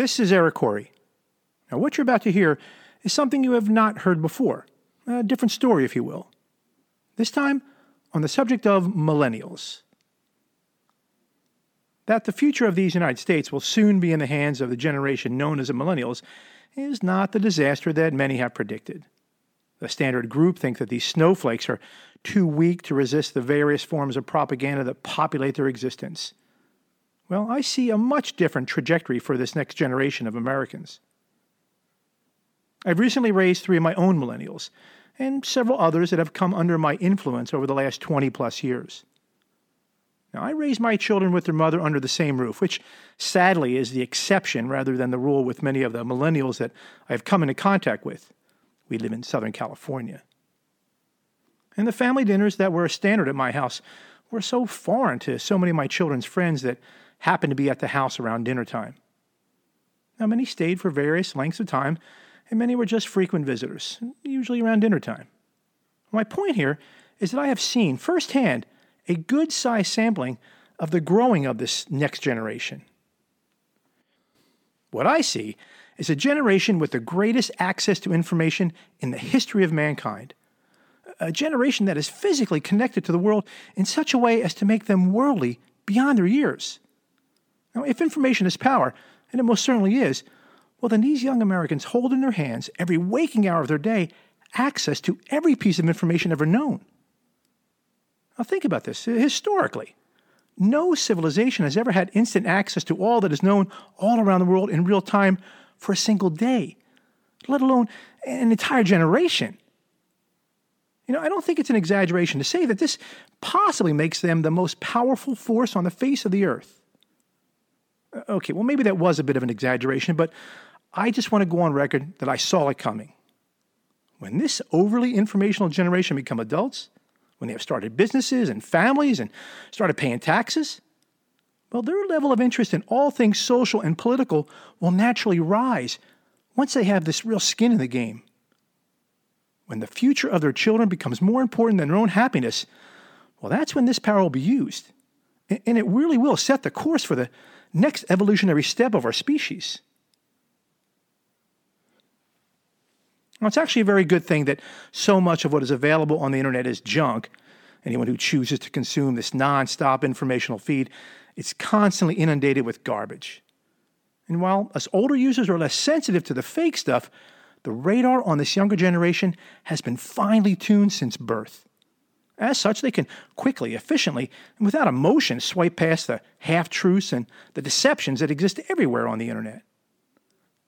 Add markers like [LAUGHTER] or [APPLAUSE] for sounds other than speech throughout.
This is Eric Corey. Now, what you're about to hear is something you have not heard before, a different story, if you will. This time on the subject of millennials. That the future of these United States will soon be in the hands of the generation known as the millennials is not the disaster that many have predicted. The standard group think that these snowflakes are too weak to resist the various forms of propaganda that populate their existence. Well, I see a much different trajectory for this next generation of Americans. I've recently raised three of my own millennials, and several others that have come under my influence over the last 20 plus years. Now, I raised my children with their mother under the same roof, which sadly is the exception rather than the rule with many of the millennials that I've come into contact with. We live in Southern California. And the family dinners that were a standard at my house were so foreign to so many of my children's friends that happened to be at the house around dinner time. Now, many stayed for various lengths of time and many were just frequent visitors, usually around dinner time. My point here is that I have seen firsthand a good sized sampling of the growing of this next generation. What I see is a generation with the greatest access to information in the history of mankind. A generation that is physically connected to the world in such a way as to make them worldly beyond their years. Now, if information is power, and it most certainly is, well, then these young Americans hold in their hands, every waking hour of their day, access to every piece of information ever known. Now, think about this historically. No civilization has ever had instant access to all that is known all around the world in real time for a single day, let alone an entire generation. You know, I don't think it's an exaggeration to say that this possibly makes them the most powerful force on the face of the earth. Uh, okay, well, maybe that was a bit of an exaggeration, but I just want to go on record that I saw it coming. When this overly informational generation become adults, when they have started businesses and families and started paying taxes, well, their level of interest in all things social and political will naturally rise once they have this real skin in the game. When the future of their children becomes more important than their own happiness, well, that's when this power will be used. And it really will set the course for the next evolutionary step of our species. Well, it's actually a very good thing that so much of what is available on the internet is junk. Anyone who chooses to consume this nonstop informational feed, it's constantly inundated with garbage. And while us older users are less sensitive to the fake stuff, the radar on this younger generation has been finely tuned since birth. As such, they can quickly, efficiently, and without emotion swipe past the half truths and the deceptions that exist everywhere on the internet.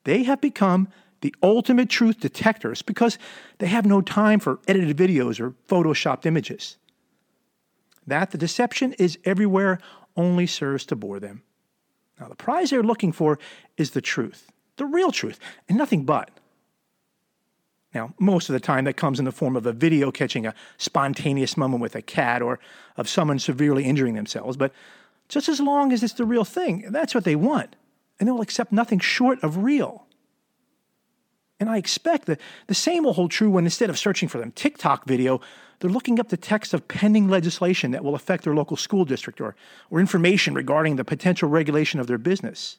They have become the ultimate truth detectors because they have no time for edited videos or photoshopped images. That the deception is everywhere only serves to bore them. Now, the prize they're looking for is the truth, the real truth, and nothing but. Now, most of the time that comes in the form of a video catching a spontaneous moment with a cat or of someone severely injuring themselves, but just as long as it's the real thing, that's what they want, and they will accept nothing short of real. And I expect that the same will hold true when instead of searching for them TikTok video, they're looking up the text of pending legislation that will affect their local school district or, or information regarding the potential regulation of their business.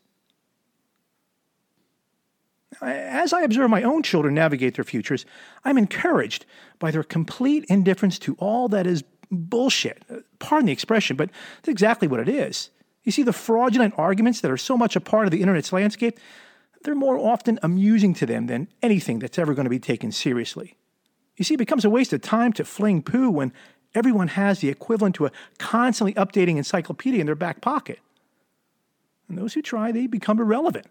As I observe my own children navigate their futures, I'm encouraged by their complete indifference to all that is bullshit. Pardon the expression, but that's exactly what it is. You see, the fraudulent arguments that are so much a part of the internet's landscape, they're more often amusing to them than anything that's ever going to be taken seriously. You see, it becomes a waste of time to fling poo when everyone has the equivalent to a constantly updating encyclopedia in their back pocket. And those who try, they become irrelevant.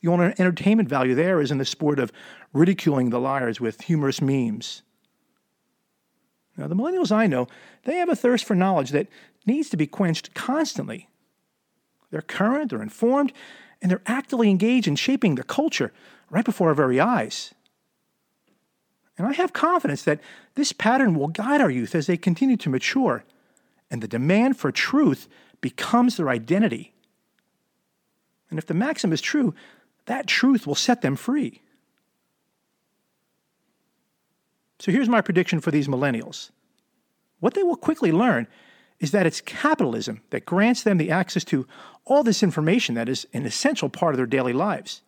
The only entertainment value there is in the sport of ridiculing the liars with humorous memes. Now, the millennials I know, they have a thirst for knowledge that needs to be quenched constantly. They're current, they're informed, and they're actively engaged in shaping the culture right before our very eyes. And I have confidence that this pattern will guide our youth as they continue to mature, and the demand for truth becomes their identity. And if the maxim is true, that truth will set them free. So here's my prediction for these millennials. What they will quickly learn is that it's capitalism that grants them the access to all this information that is an essential part of their daily lives.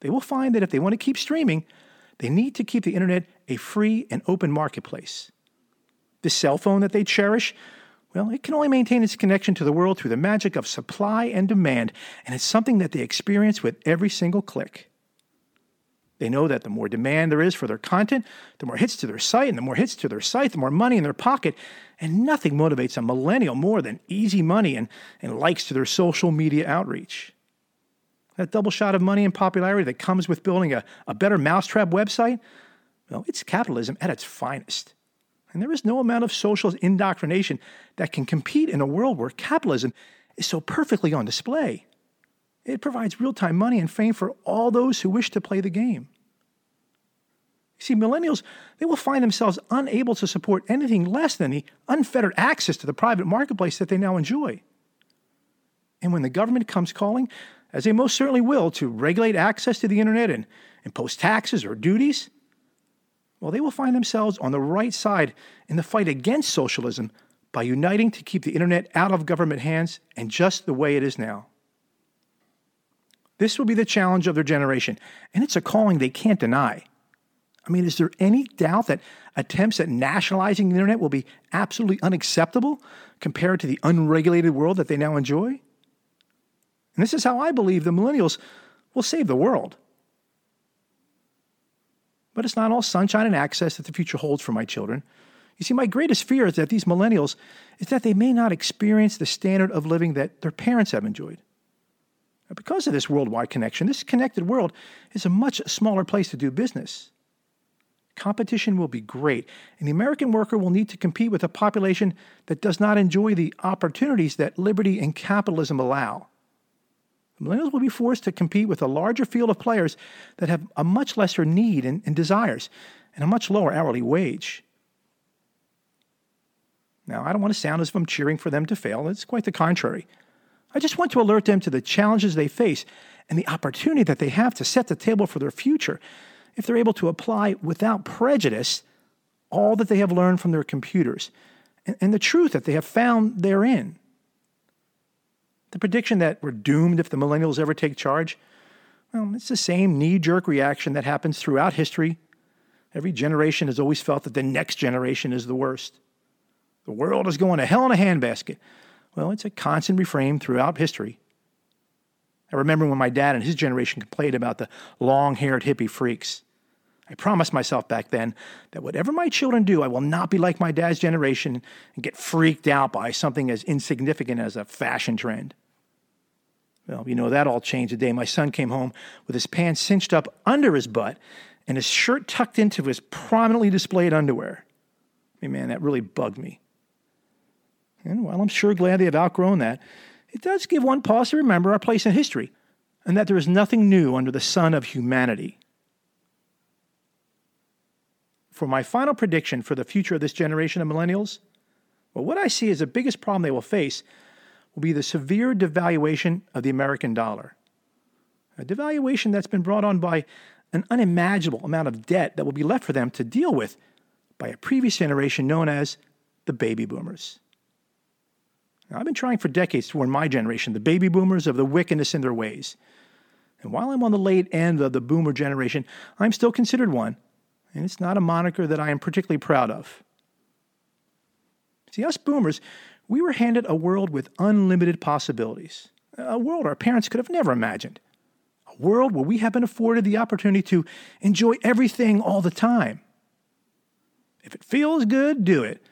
They will find that if they want to keep streaming, they need to keep the internet a free and open marketplace. The cell phone that they cherish, well, it can only maintain its connection to the world through the magic of supply and demand, and it's something that they experience with every single click. They know that the more demand there is for their content, the more hits to their site, and the more hits to their site, the more money in their pocket. And nothing motivates a millennial more than easy money and, and likes to their social media outreach. That double shot of money and popularity that comes with building a, a better mousetrap website, well, it's capitalism at its finest. And there is no amount of social indoctrination that can compete in a world where capitalism is so perfectly on display. It provides real time money and fame for all those who wish to play the game. You see, millennials, they will find themselves unable to support anything less than the unfettered access to the private marketplace that they now enjoy. And when the government comes calling, as they most certainly will, to regulate access to the internet and impose taxes or duties, well, they will find themselves on the right side in the fight against socialism by uniting to keep the internet out of government hands and just the way it is now. This will be the challenge of their generation, and it's a calling they can't deny. I mean, is there any doubt that attempts at nationalizing the internet will be absolutely unacceptable compared to the unregulated world that they now enjoy? And this is how I believe the millennials will save the world. But it's not all sunshine and access that the future holds for my children. You see, my greatest fear is that these millennials is that they may not experience the standard of living that their parents have enjoyed. Because of this worldwide connection, this connected world is a much smaller place to do business. Competition will be great, and the American worker will need to compete with a population that does not enjoy the opportunities that liberty and capitalism allow. Millennials will be forced to compete with a larger field of players that have a much lesser need and, and desires and a much lower hourly wage. Now, I don't want to sound as if I'm cheering for them to fail. It's quite the contrary. I just want to alert them to the challenges they face and the opportunity that they have to set the table for their future if they're able to apply without prejudice all that they have learned from their computers and, and the truth that they have found therein. The prediction that we're doomed if the millennials ever take charge, well, it's the same knee jerk reaction that happens throughout history. Every generation has always felt that the next generation is the worst. The world is going to hell in a handbasket. Well, it's a constant refrain throughout history. I remember when my dad and his generation complained about the long haired hippie freaks. I promised myself back then that whatever my children do, I will not be like my dad's generation and get freaked out by something as insignificant as a fashion trend. Well, you know, that all changed the day my son came home with his pants cinched up under his butt and his shirt tucked into his prominently displayed underwear. I mean, man, that really bugged me. And while I'm sure glad they have outgrown that, it does give one pause to remember our place in history and that there is nothing new under the sun of humanity. For my final prediction for the future of this generation of millennials, well, what I see as the biggest problem they will face will be the severe devaluation of the American dollar. A devaluation that's been brought on by an unimaginable amount of debt that will be left for them to deal with by a previous generation known as the baby boomers. Now, I've been trying for decades to warn my generation, the baby boomers, of the wickedness in their ways. And while I'm on the late end of the boomer generation, I'm still considered one, and it's not a moniker that I am particularly proud of. See, us boomers, we were handed a world with unlimited possibilities, a world our parents could have never imagined, a world where we have been afforded the opportunity to enjoy everything all the time. If it feels good, do it.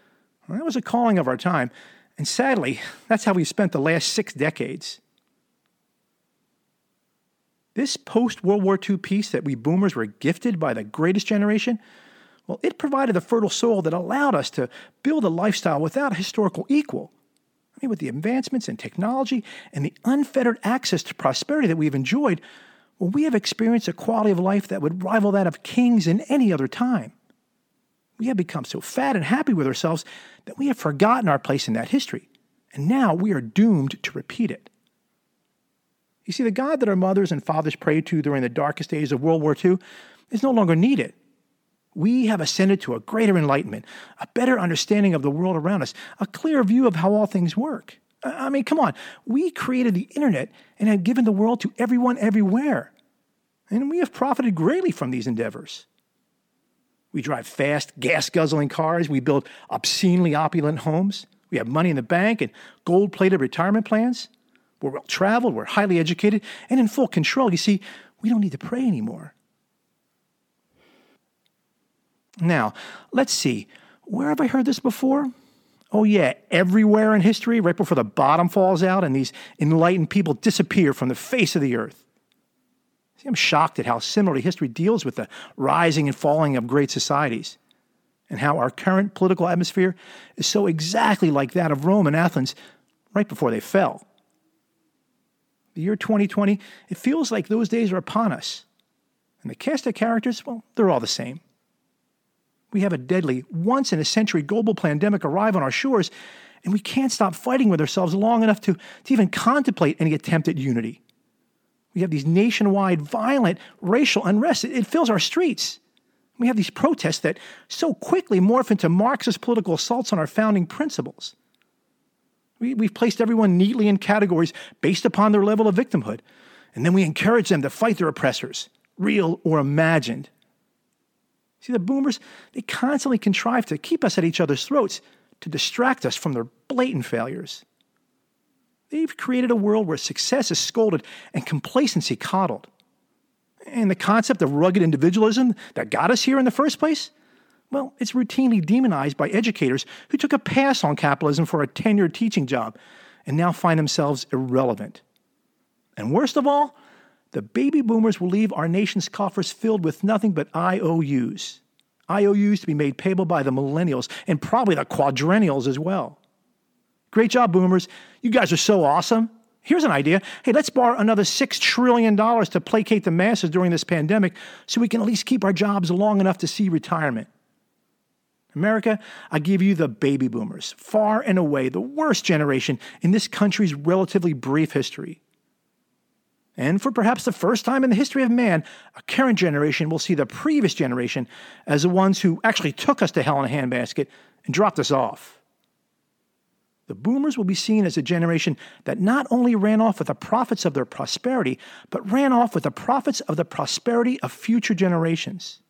Well, that was a calling of our time, and sadly, [LAUGHS] that's how we've spent the last six decades. This post World War II peace that we boomers were gifted by the greatest generation, well, it provided the fertile soil that allowed us to build a lifestyle without a historical equal. I mean, with the advancements in technology and the unfettered access to prosperity that we've enjoyed, well, we have experienced a quality of life that would rival that of kings in any other time. We have become so fat and happy with ourselves that we have forgotten our place in that history, and now we are doomed to repeat it. You see, the God that our mothers and fathers prayed to during the darkest days of World War II is no longer needed. We have ascended to a greater enlightenment, a better understanding of the world around us, a clearer view of how all things work. I mean, come on. We created the internet and have given the world to everyone everywhere. And we have profited greatly from these endeavors. We drive fast, gas guzzling cars. We build obscenely opulent homes. We have money in the bank and gold plated retirement plans. We're well traveled, we're highly educated, and in full control. You see, we don't need to pray anymore. Now, let's see. Where have I heard this before? Oh, yeah, everywhere in history, right before the bottom falls out and these enlightened people disappear from the face of the earth. See, I'm shocked at how similarly history deals with the rising and falling of great societies, and how our current political atmosphere is so exactly like that of Rome and Athens right before they fell. The year 2020, it feels like those days are upon us. And the cast of characters, well, they're all the same we have a deadly, once in a century global pandemic arrive on our shores, and we can't stop fighting with ourselves long enough to, to even contemplate any attempt at unity. We have these nationwide violent racial unrest. It, it fills our streets. We have these protests that so quickly morph into Marxist political assaults on our founding principles. We, we've placed everyone neatly in categories based upon their level of victimhood, and then we encourage them to fight their oppressors, real or imagined. See, the boomers, they constantly contrive to keep us at each other's throats to distract us from their blatant failures. They've created a world where success is scolded and complacency coddled. And the concept of rugged individualism that got us here in the first place, well, it's routinely demonized by educators who took a pass on capitalism for a tenured teaching job and now find themselves irrelevant. And worst of all, the baby boomers will leave our nation's coffers filled with nothing but IOUs. IOUs to be made payable by the millennials and probably the quadrennials as well. Great job, boomers. You guys are so awesome. Here's an idea. Hey, let's borrow another $6 trillion to placate the masses during this pandemic so we can at least keep our jobs long enough to see retirement. America, I give you the baby boomers, far and away the worst generation in this country's relatively brief history. And for perhaps the first time in the history of man, a current generation will see the previous generation as the ones who actually took us to hell in a handbasket and dropped us off. The boomers will be seen as a generation that not only ran off with the profits of their prosperity, but ran off with the profits of the prosperity of future generations.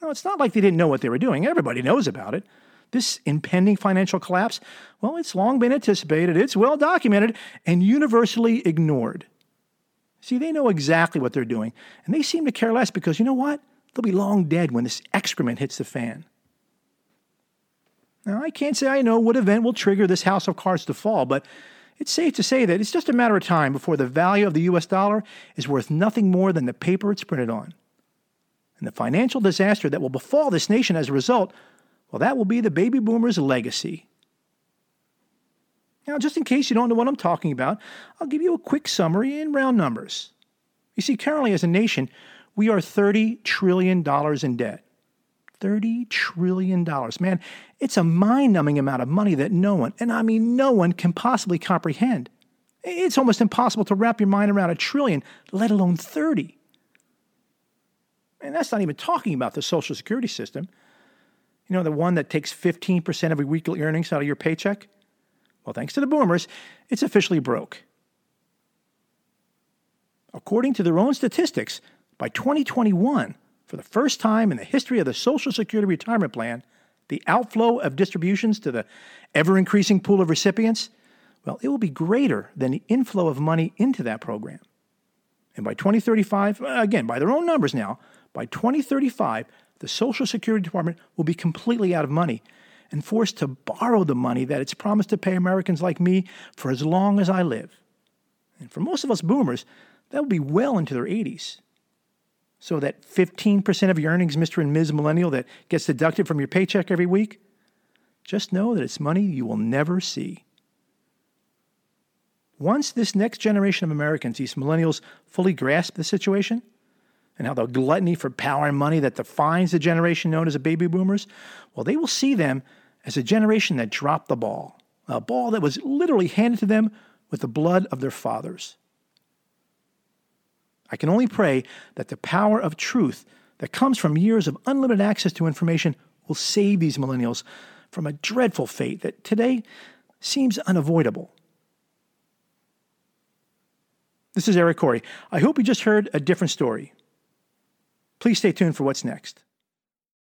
Now, it's not like they didn't know what they were doing. Everybody knows about it. This impending financial collapse, well, it's long been anticipated, it's well documented, and universally ignored. See, they know exactly what they're doing, and they seem to care less because you know what? They'll be long dead when this excrement hits the fan. Now, I can't say I know what event will trigger this house of cards to fall, but it's safe to say that it's just a matter of time before the value of the US dollar is worth nothing more than the paper it's printed on. And the financial disaster that will befall this nation as a result, well, that will be the baby boomers' legacy. Now, just in case you don't know what I'm talking about, I'll give you a quick summary in round numbers. You see, currently as a nation, we are $30 trillion in debt. $30 trillion. Man, it's a mind numbing amount of money that no one, and I mean no one, can possibly comprehend. It's almost impossible to wrap your mind around a trillion, let alone 30. And that's not even talking about the Social Security system. You know, the one that takes 15% of your weekly earnings out of your paycheck? Well, thanks to the boomers, it's officially broke. According to their own statistics, by 2021, for the first time in the history of the Social Security retirement plan, the outflow of distributions to the ever increasing pool of recipients, well, it will be greater than the inflow of money into that program. And by 2035, again, by their own numbers now, by 2035, the Social Security Department will be completely out of money and forced to borrow the money that it's promised to pay Americans like me for as long as I live. And for most of us boomers, that will be well into their 80s. So that 15% of your earnings, Mr. and Ms. Millennial, that gets deducted from your paycheck every week, just know that it's money you will never see. Once this next generation of Americans, these millennials, fully grasp the situation, and how the gluttony for power and money that defines the generation known as the baby boomers, well, they will see them as a generation that dropped the ball, a ball that was literally handed to them with the blood of their fathers. I can only pray that the power of truth that comes from years of unlimited access to information will save these millennials from a dreadful fate that today seems unavoidable. This is Eric Corey. I hope you just heard a different story. Please stay tuned for what's next.